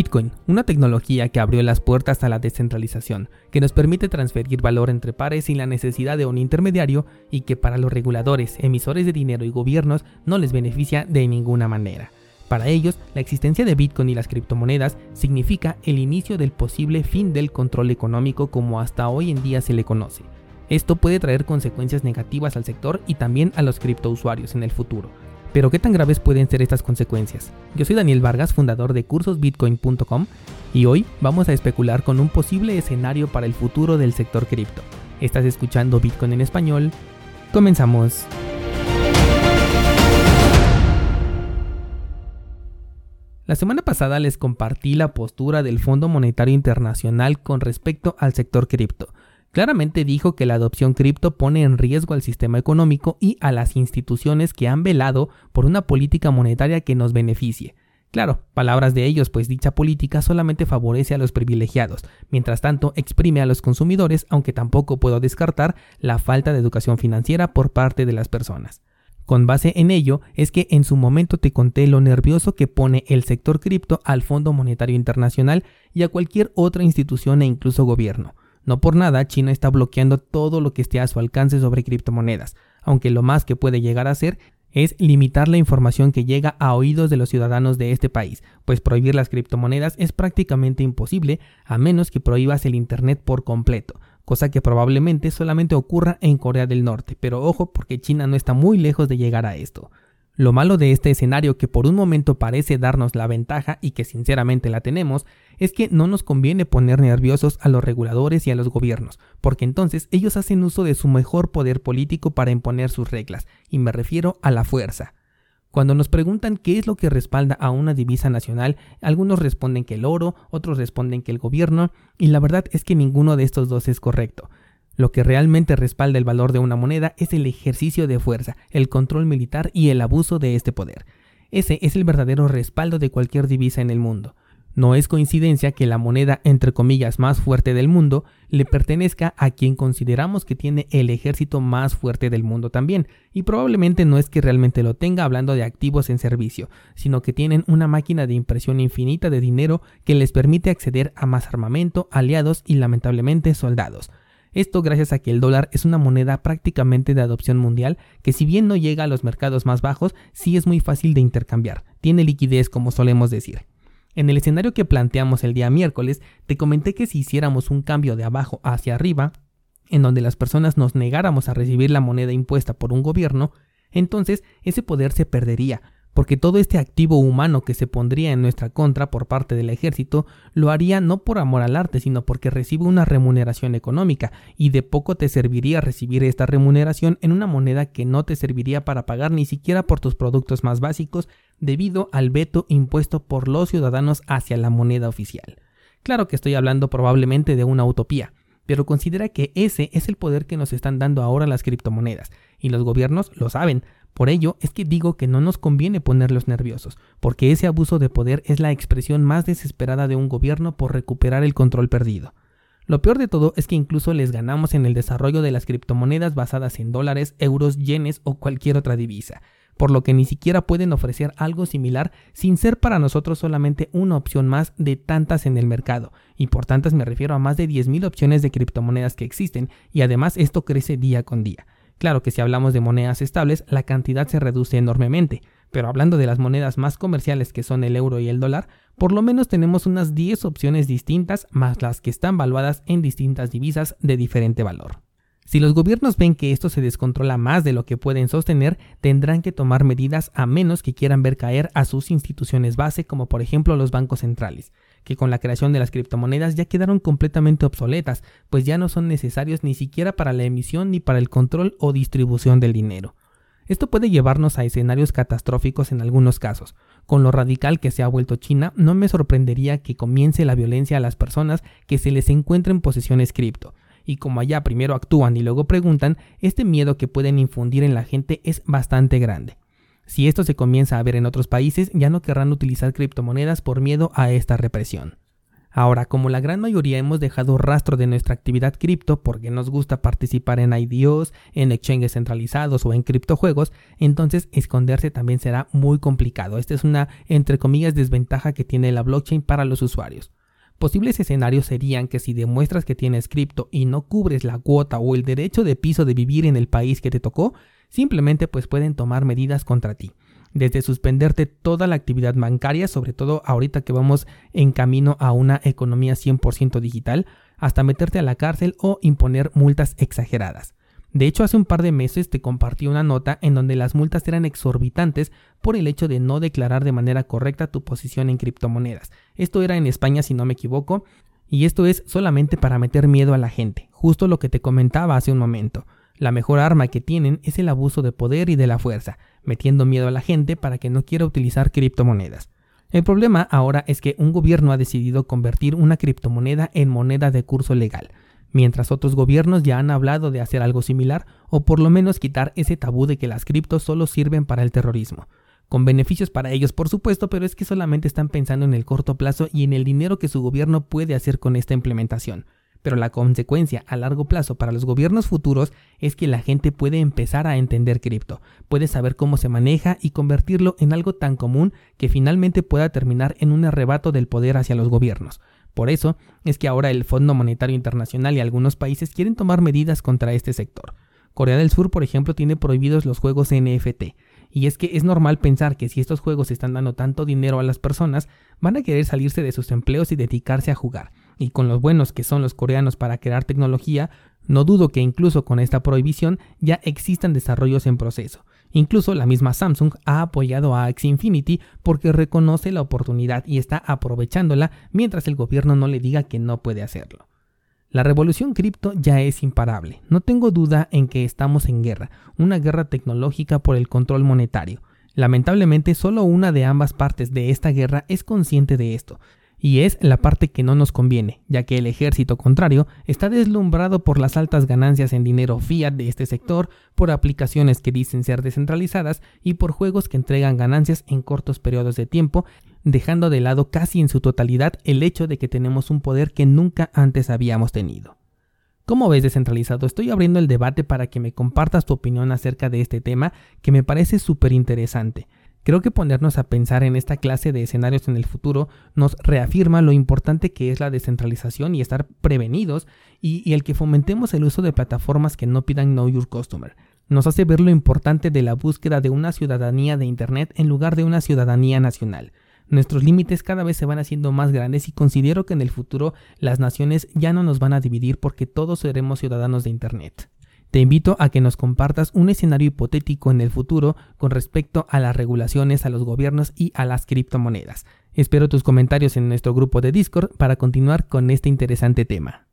Bitcoin, una tecnología que abrió las puertas a la descentralización, que nos permite transferir valor entre pares sin la necesidad de un intermediario y que para los reguladores, emisores de dinero y gobiernos no les beneficia de ninguna manera. Para ellos, la existencia de Bitcoin y las criptomonedas significa el inicio del posible fin del control económico como hasta hoy en día se le conoce. Esto puede traer consecuencias negativas al sector y también a los criptousuarios en el futuro, pero ¿qué tan graves pueden ser estas consecuencias? Yo soy Daniel Vargas, fundador de cursosbitcoin.com y hoy vamos a especular con un posible escenario para el futuro del sector cripto. Estás escuchando Bitcoin en español. Comenzamos. La semana pasada les compartí la postura del Fondo Monetario Internacional con respecto al sector cripto Claramente dijo que la adopción cripto pone en riesgo al sistema económico y a las instituciones que han velado por una política monetaria que nos beneficie. Claro, palabras de ellos, pues dicha política solamente favorece a los privilegiados, mientras tanto exprime a los consumidores, aunque tampoco puedo descartar la falta de educación financiera por parte de las personas. Con base en ello es que en su momento te conté lo nervioso que pone el sector cripto al Fondo Monetario Internacional y a cualquier otra institución e incluso gobierno. No por nada, China está bloqueando todo lo que esté a su alcance sobre criptomonedas, aunque lo más que puede llegar a hacer es limitar la información que llega a oídos de los ciudadanos de este país, pues prohibir las criptomonedas es prácticamente imposible a menos que prohíbas el Internet por completo, cosa que probablemente solamente ocurra en Corea del Norte, pero ojo porque China no está muy lejos de llegar a esto. Lo malo de este escenario que por un momento parece darnos la ventaja y que sinceramente la tenemos, es que no nos conviene poner nerviosos a los reguladores y a los gobiernos, porque entonces ellos hacen uso de su mejor poder político para imponer sus reglas, y me refiero a la fuerza. Cuando nos preguntan qué es lo que respalda a una divisa nacional, algunos responden que el oro, otros responden que el gobierno, y la verdad es que ninguno de estos dos es correcto. Lo que realmente respalda el valor de una moneda es el ejercicio de fuerza, el control militar y el abuso de este poder. Ese es el verdadero respaldo de cualquier divisa en el mundo. No es coincidencia que la moneda entre comillas más fuerte del mundo le pertenezca a quien consideramos que tiene el ejército más fuerte del mundo también, y probablemente no es que realmente lo tenga hablando de activos en servicio, sino que tienen una máquina de impresión infinita de dinero que les permite acceder a más armamento, aliados y lamentablemente soldados. Esto gracias a que el dólar es una moneda prácticamente de adopción mundial que si bien no llega a los mercados más bajos, sí es muy fácil de intercambiar, tiene liquidez como solemos decir. En el escenario que planteamos el día miércoles, te comenté que si hiciéramos un cambio de abajo hacia arriba, en donde las personas nos negáramos a recibir la moneda impuesta por un gobierno, entonces ese poder se perdería, porque todo este activo humano que se pondría en nuestra contra por parte del ejército lo haría no por amor al arte, sino porque recibe una remuneración económica, y de poco te serviría recibir esta remuneración en una moneda que no te serviría para pagar ni siquiera por tus productos más básicos debido al veto impuesto por los ciudadanos hacia la moneda oficial. Claro que estoy hablando probablemente de una utopía, pero considera que ese es el poder que nos están dando ahora las criptomonedas, y los gobiernos lo saben, por ello es que digo que no nos conviene ponerlos nerviosos, porque ese abuso de poder es la expresión más desesperada de un gobierno por recuperar el control perdido. Lo peor de todo es que incluso les ganamos en el desarrollo de las criptomonedas basadas en dólares, euros, yenes o cualquier otra divisa, por lo que ni siquiera pueden ofrecer algo similar sin ser para nosotros solamente una opción más de tantas en el mercado, y por tantas me refiero a más de 10.000 opciones de criptomonedas que existen, y además esto crece día con día. Claro que si hablamos de monedas estables, la cantidad se reduce enormemente, pero hablando de las monedas más comerciales que son el euro y el dólar, por lo menos tenemos unas 10 opciones distintas más las que están valuadas en distintas divisas de diferente valor. Si los gobiernos ven que esto se descontrola más de lo que pueden sostener, tendrán que tomar medidas a menos que quieran ver caer a sus instituciones base como por ejemplo los bancos centrales que con la creación de las criptomonedas ya quedaron completamente obsoletas, pues ya no son necesarios ni siquiera para la emisión ni para el control o distribución del dinero. Esto puede llevarnos a escenarios catastróficos en algunos casos. Con lo radical que se ha vuelto China, no me sorprendería que comience la violencia a las personas que se les encuentren posesiones cripto. Y como allá primero actúan y luego preguntan, este miedo que pueden infundir en la gente es bastante grande. Si esto se comienza a ver en otros países, ya no querrán utilizar criptomonedas por miedo a esta represión. Ahora, como la gran mayoría hemos dejado rastro de nuestra actividad cripto porque nos gusta participar en IDOs, en exchanges centralizados o en criptojuegos, entonces esconderse también será muy complicado. Esta es una, entre comillas, desventaja que tiene la blockchain para los usuarios. Posibles escenarios serían que si demuestras que tienes cripto y no cubres la cuota o el derecho de piso de vivir en el país que te tocó, simplemente pues pueden tomar medidas contra ti desde suspenderte toda la actividad bancaria, sobre todo ahorita que vamos en camino a una economía 100% digital, hasta meterte a la cárcel o imponer multas exageradas. De hecho, hace un par de meses te compartí una nota en donde las multas eran exorbitantes por el hecho de no declarar de manera correcta tu posición en criptomonedas. Esto era en España, si no me equivoco, y esto es solamente para meter miedo a la gente, justo lo que te comentaba hace un momento. La mejor arma que tienen es el abuso de poder y de la fuerza, metiendo miedo a la gente para que no quiera utilizar criptomonedas. El problema ahora es que un gobierno ha decidido convertir una criptomoneda en moneda de curso legal, mientras otros gobiernos ya han hablado de hacer algo similar o por lo menos quitar ese tabú de que las criptos solo sirven para el terrorismo. Con beneficios para ellos, por supuesto, pero es que solamente están pensando en el corto plazo y en el dinero que su gobierno puede hacer con esta implementación pero la consecuencia a largo plazo para los gobiernos futuros es que la gente puede empezar a entender cripto, puede saber cómo se maneja y convertirlo en algo tan común que finalmente pueda terminar en un arrebato del poder hacia los gobiernos. Por eso es que ahora el Fondo Monetario Internacional y algunos países quieren tomar medidas contra este sector. Corea del Sur, por ejemplo, tiene prohibidos los juegos NFT, y es que es normal pensar que si estos juegos están dando tanto dinero a las personas, van a querer salirse de sus empleos y dedicarse a jugar y con los buenos que son los coreanos para crear tecnología, no dudo que incluso con esta prohibición ya existan desarrollos en proceso. Incluso la misma Samsung ha apoyado a Axie Infinity porque reconoce la oportunidad y está aprovechándola mientras el gobierno no le diga que no puede hacerlo. La revolución cripto ya es imparable. No tengo duda en que estamos en guerra, una guerra tecnológica por el control monetario. Lamentablemente solo una de ambas partes de esta guerra es consciente de esto, y es la parte que no nos conviene, ya que el ejército contrario está deslumbrado por las altas ganancias en dinero fiat de este sector, por aplicaciones que dicen ser descentralizadas y por juegos que entregan ganancias en cortos periodos de tiempo, dejando de lado casi en su totalidad el hecho de que tenemos un poder que nunca antes habíamos tenido. ¿Cómo ves descentralizado? Estoy abriendo el debate para que me compartas tu opinión acerca de este tema que me parece súper interesante. Creo que ponernos a pensar en esta clase de escenarios en el futuro nos reafirma lo importante que es la descentralización y estar prevenidos y, el que fomentemos el uso de plataformas que no pidan Know Your Customer. Nos hace ver lo importante de la búsqueda de una ciudadanía de Internet en lugar de una ciudadanía nacional. Nuestros límites cada vez se van haciendo más grandes y considero que en el futuro las naciones ya no nos van a dividir porque todos seremos ciudadanos de Internet. Te invito a que nos compartas un escenario hipotético en el futuro con respecto a las regulaciones, a los gobiernos y a las criptomonedas. Espero tus comentarios en nuestro grupo de Discord para continuar con este interesante tema.